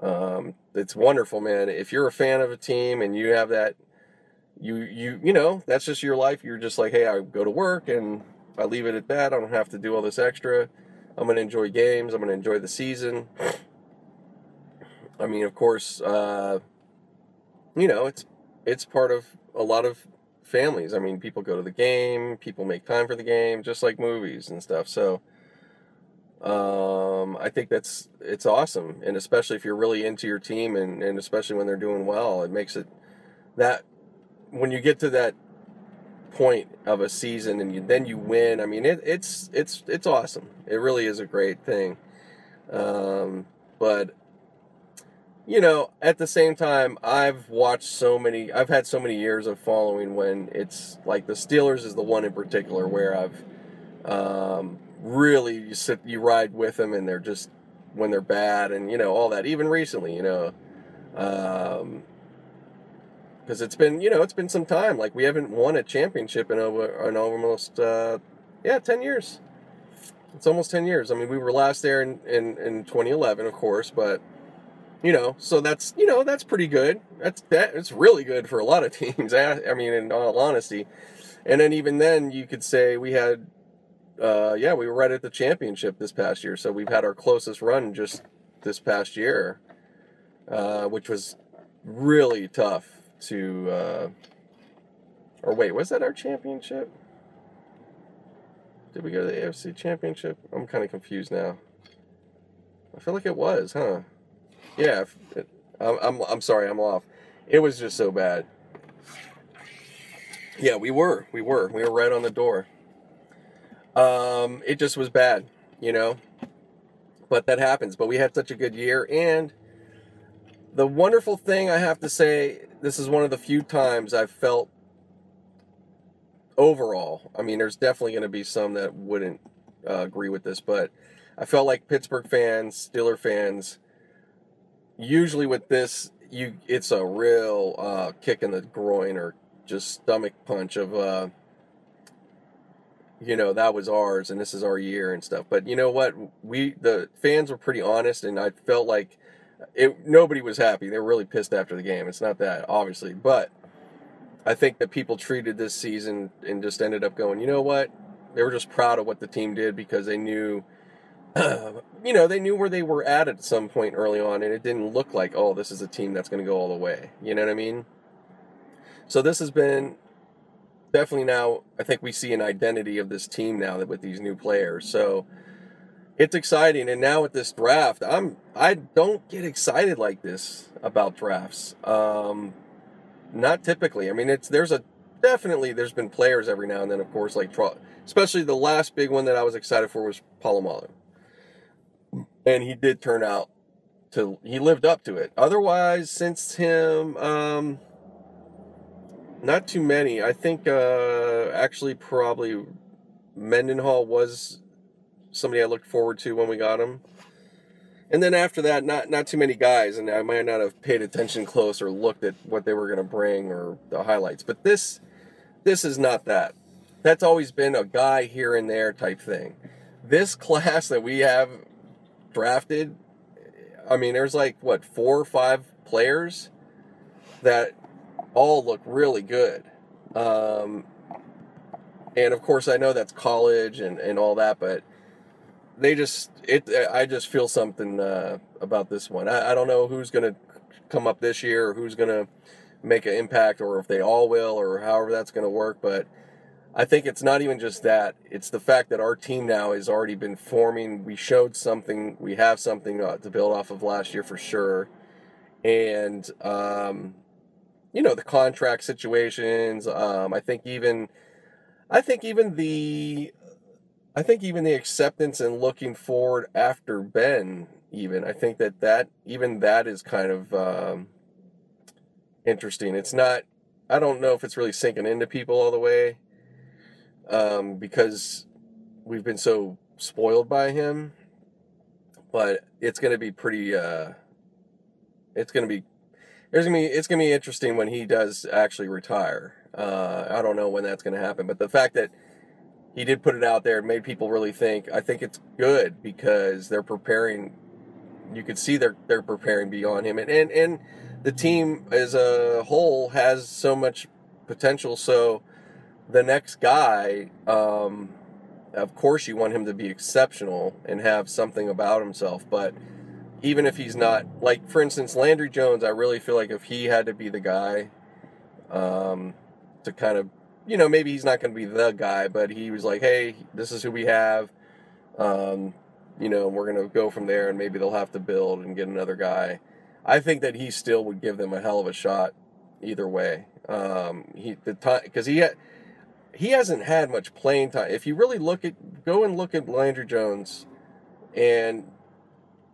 Um, it's wonderful, man. If you're a fan of a team and you have that, you you you know, that's just your life. You're just like, hey, I go to work and I leave it at that, I don't have to do all this extra. I'm going to enjoy games. I'm going to enjoy the season. I mean, of course, uh, you know, it's it's part of a lot of families. I mean, people go to the game, people make time for the game, just like movies and stuff. So, um, I think that's it's awesome, and especially if you're really into your team, and and especially when they're doing well, it makes it that when you get to that point of a season and you, then you win. I mean, it, it's it's it's awesome. It really is a great thing. Um, but you know, at the same time, I've watched so many. I've had so many years of following when it's like the Steelers is the one in particular where I've um, really you sit you ride with them and they're just when they're bad and you know all that. Even recently, you know. Um, because it's been you know it's been some time. Like we haven't won a championship in over in almost uh, yeah ten years. It's almost ten years. I mean, we were last there in, in, in 2011, of course, but you know, so that's you know that's pretty good. That's that it's really good for a lot of teams. I mean, in all honesty, and then even then, you could say we had, uh, yeah, we were right at the championship this past year. So we've had our closest run just this past year, uh, which was really tough to, uh, or wait, was that our championship? Did we go to the AFC championship? I'm kind of confused now. I feel like it was, huh? Yeah, I'm, I'm, I'm sorry, I'm off. It was just so bad. Yeah, we were, we were, we were right on the door. Um, it just was bad, you know. But that happens. But we had such a good year, and the wonderful thing I have to say this is one of the few times I've felt overall. I mean, there's definitely going to be some that wouldn't uh, agree with this, but I felt like Pittsburgh fans, Steeler fans, usually with this, you it's a real uh, kick in the groin or just stomach punch of, uh, you know, that was ours and this is our year and stuff. But you know what? We the fans were pretty honest, and I felt like it nobody was happy. They were really pissed after the game. It's not that obviously, but I think that people treated this season and just ended up going, you know what? They were just proud of what the team did because they knew, you know, they knew where they were at at some point early on, and it didn't look like, oh, this is a team that's going to go all the way. You know what I mean? So this has been definitely now. I think we see an identity of this team now that with these new players. So it's exciting. And now with this draft, I'm I don't get excited like this about drafts. Um, not typically. I mean, it's there's a definitely there's been players every now and then, of course, like especially the last big one that I was excited for was Polamalu, and he did turn out to he lived up to it. Otherwise, since him, um, not too many. I think uh, actually probably Mendenhall was somebody I looked forward to when we got him. And then after that, not not too many guys, and I might not have paid attention close or looked at what they were going to bring or the highlights. But this this is not that. That's always been a guy here and there type thing. This class that we have drafted, I mean, there's like what four or five players that all look really good. Um, and of course, I know that's college and, and all that, but they just it. I just feel something uh, about this one. I, I don't know who's going to come up this year or who's going to make an impact or if they all will or however that's going to work, but. I think it's not even just that. It's the fact that our team now has already been forming. We showed something. We have something uh, to build off of last year for sure. And um, you know the contract situations. Um, I think even, I think even the, I think even the acceptance and looking forward after Ben. Even I think that that even that is kind of um, interesting. It's not. I don't know if it's really sinking into people all the way, um, because we've been so spoiled by him. But it's going to be pretty. Uh, it's going to be there's gonna be it's gonna be interesting when he does actually retire. Uh, I don't know when that's gonna happen, but the fact that he did put it out there made people really think. I think it's good because they're preparing. You could see they're they're preparing beyond him, and and, and the team as a whole has so much potential. So the next guy, um, of course, you want him to be exceptional and have something about himself, but even if he's not like for instance Landry Jones, I really feel like if he had to be the guy um, to kind of you know maybe he's not going to be the guy, but he was like, hey, this is who we have. Um, you know, we're going to go from there, and maybe they'll have to build and get another guy. I think that he still would give them a hell of a shot either way. Um, he the time because he had, he hasn't had much playing time. If you really look at go and look at Landry Jones and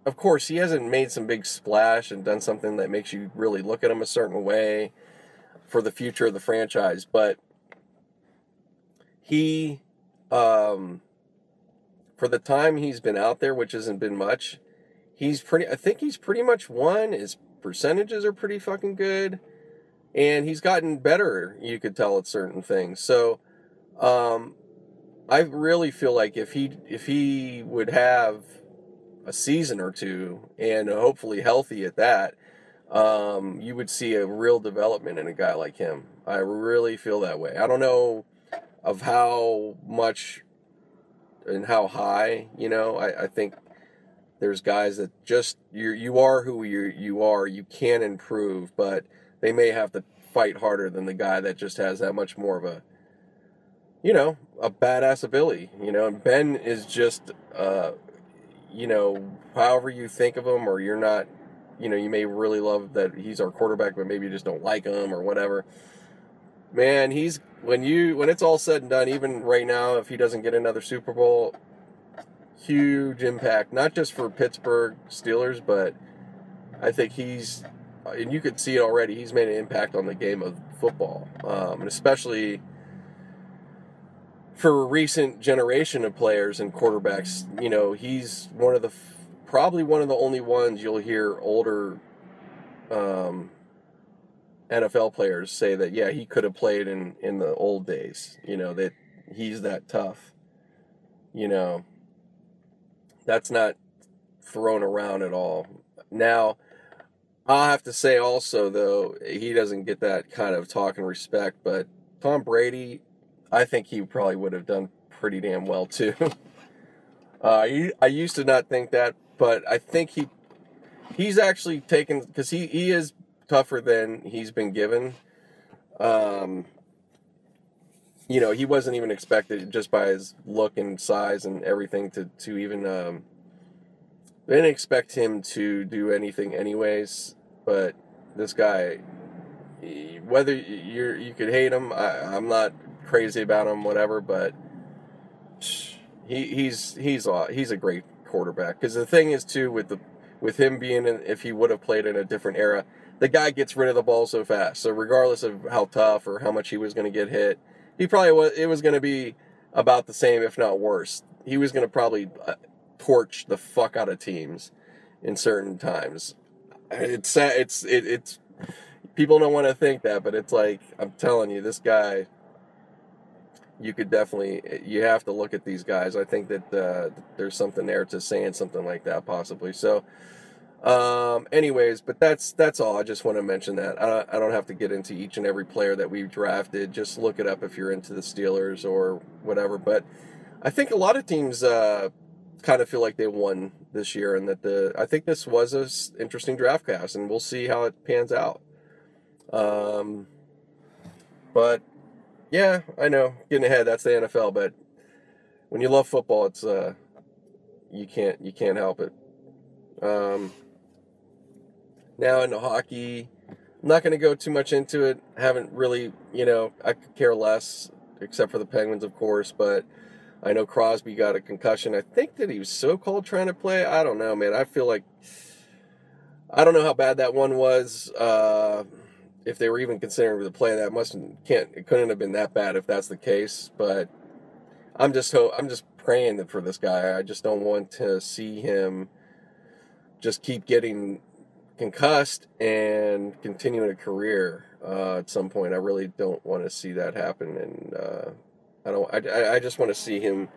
of course, he hasn't made some big splash and done something that makes you really look at him a certain way for the future of the franchise, but he, um, for the time he's been out there, which hasn't been much, he's pretty, I think he's pretty much won. His percentages are pretty fucking good. And he's gotten better, you could tell at certain things. So, um, I really feel like if he if he would have a season or two, and hopefully healthy at that, um, you would see a real development in a guy like him. I really feel that way. I don't know of how much and how high, you know. I, I think there's guys that just you you are who you you are. You can improve, but they may have to fight harder than the guy that just has that much more of a you know a badass ability. You know, and Ben is just uh, you know, however you think of him, or you're not, you know, you may really love that he's our quarterback, but maybe you just don't like him or whatever. Man, he's when you when it's all said and done, even right now, if he doesn't get another Super Bowl, huge impact, not just for Pittsburgh Steelers, but I think he's and you could see it already. He's made an impact on the game of football, um, and especially for a recent generation of players and quarterbacks, you know, he's one of the probably one of the only ones you'll hear older um, NFL players say that yeah he could have played in in the old days. You know that he's that tough. You know, that's not thrown around at all. Now, I'll have to say also though he doesn't get that kind of talk and respect, but Tom Brady I think he probably would have done pretty damn well too. uh, I used to not think that, but I think he he's actually taken because he he is tougher than he's been given. Um, you know, he wasn't even expected just by his look and size and everything to to even. Um, they didn't expect him to do anything anyways, but this guy, whether you're you could hate him, I, I'm not crazy about him, whatever. But he he's he's a he's a great quarterback. Because the thing is too with the with him being in, if he would have played in a different era, the guy gets rid of the ball so fast. So regardless of how tough or how much he was going to get hit, he probably was. It was going to be about the same, if not worse. He was going to probably uh, torch the fuck out of teams in certain times. It's it's it, it's people don't want to think that, but it's like I'm telling you, this guy. You could definitely, you have to look at these guys. I think that uh, there's something there to saying something like that, possibly. So, um, anyways, but that's that's all. I just want to mention that. I I don't have to get into each and every player that we've drafted. Just look it up if you're into the Steelers or whatever. But I think a lot of teams uh, kind of feel like they won this year, and that the I think this was a interesting draft class, and we'll see how it pans out. Um, but yeah, I know getting ahead. That's the NFL, but when you love football, it's uh, you can't you can't help it. Um, now into hockey. I'm not going to go too much into it. Haven't really, you know, I could care less, except for the Penguins, of course. But I know Crosby got a concussion. I think that he was so called trying to play. I don't know, man. I feel like I don't know how bad that one was. Uh, if they were even considering the play, that mustn't can't it couldn't have been that bad if that's the case. But I'm just ho- I'm just praying for this guy. I just don't want to see him just keep getting concussed and continuing a career uh, at some point. I really don't want to see that happen, and uh, I don't. I, I just want to see him.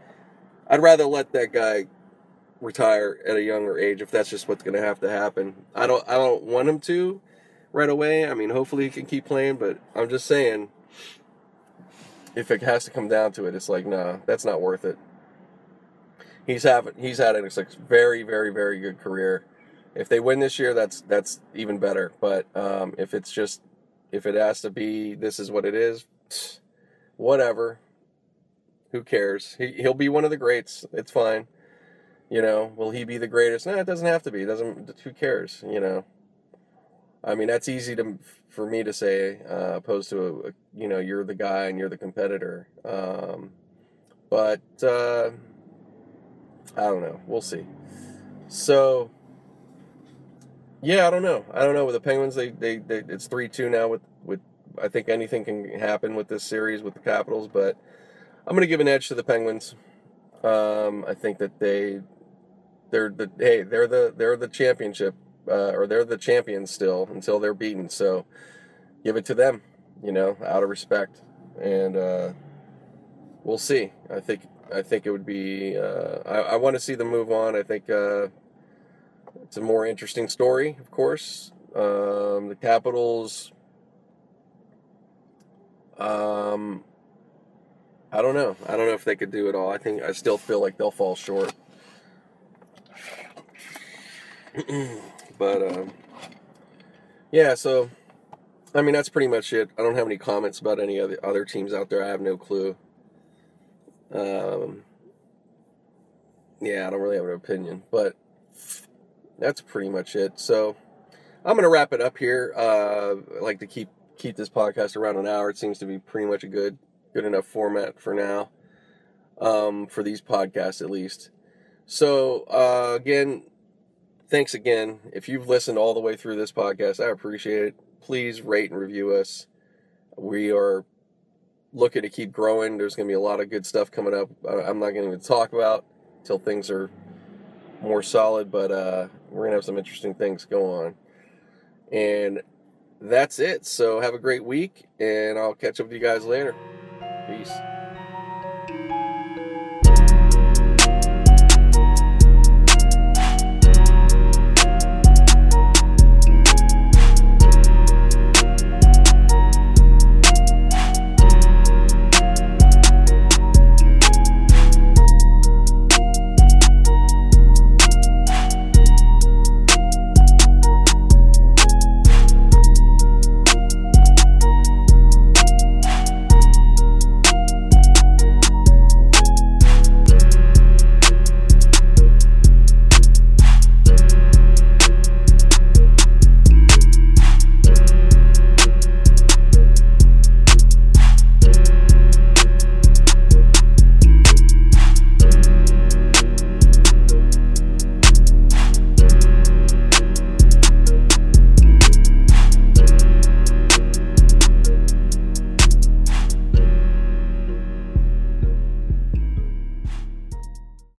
I'd rather let that guy retire at a younger age if that's just what's going to have to happen. I don't. I don't want him to right away. I mean, hopefully he can keep playing, but I'm just saying. If it has to come down to it, it's like, nah, that's not worth it. He's having he's had a very, very, very good career if they win this year, that's that's even better. But um, if it's just if it has to be this is what it is, whatever. Who cares? He he'll be one of the greats. It's fine. You know, will he be the greatest? No, it doesn't have to be. It doesn't. Who cares? You know. I mean, that's easy to for me to say, uh, opposed to a, a, you know you're the guy and you're the competitor. Um, but uh, I don't know. We'll see. So yeah, I don't know. I don't know with the Penguins. They, they, they it's three two now. With with I think anything can happen with this series with the Capitals, but I'm to give an edge to the Penguins. Um, I think that they they're the hey they're the they're the championship uh, or they're the champions still until they're beaten. So give it to them, you know, out of respect, and uh, we'll see. I think I think it would be. Uh, I, I want to see them move on. I think uh, it's a more interesting story, of course. Um, the Capitals. Um, I don't know. I don't know if they could do it all. I think I still feel like they'll fall short. but um, yeah, so I mean that's pretty much it. I don't have any comments about any other other teams out there. I have no clue. Um, yeah, I don't really have an opinion, but that's pretty much it. So I'm gonna wrap it up here. Uh, I like to keep keep this podcast around an hour. It seems to be pretty much a good good enough format for now. Um, for these podcasts at least. So uh, again, thanks again. If you've listened all the way through this podcast, I appreciate it. Please rate and review us. We are looking to keep growing. There's going to be a lot of good stuff coming up. I'm not going to talk about until things are more solid, but uh, we're going to have some interesting things go on. And that's it. So have a great week, and I'll catch up with you guys later. Peace.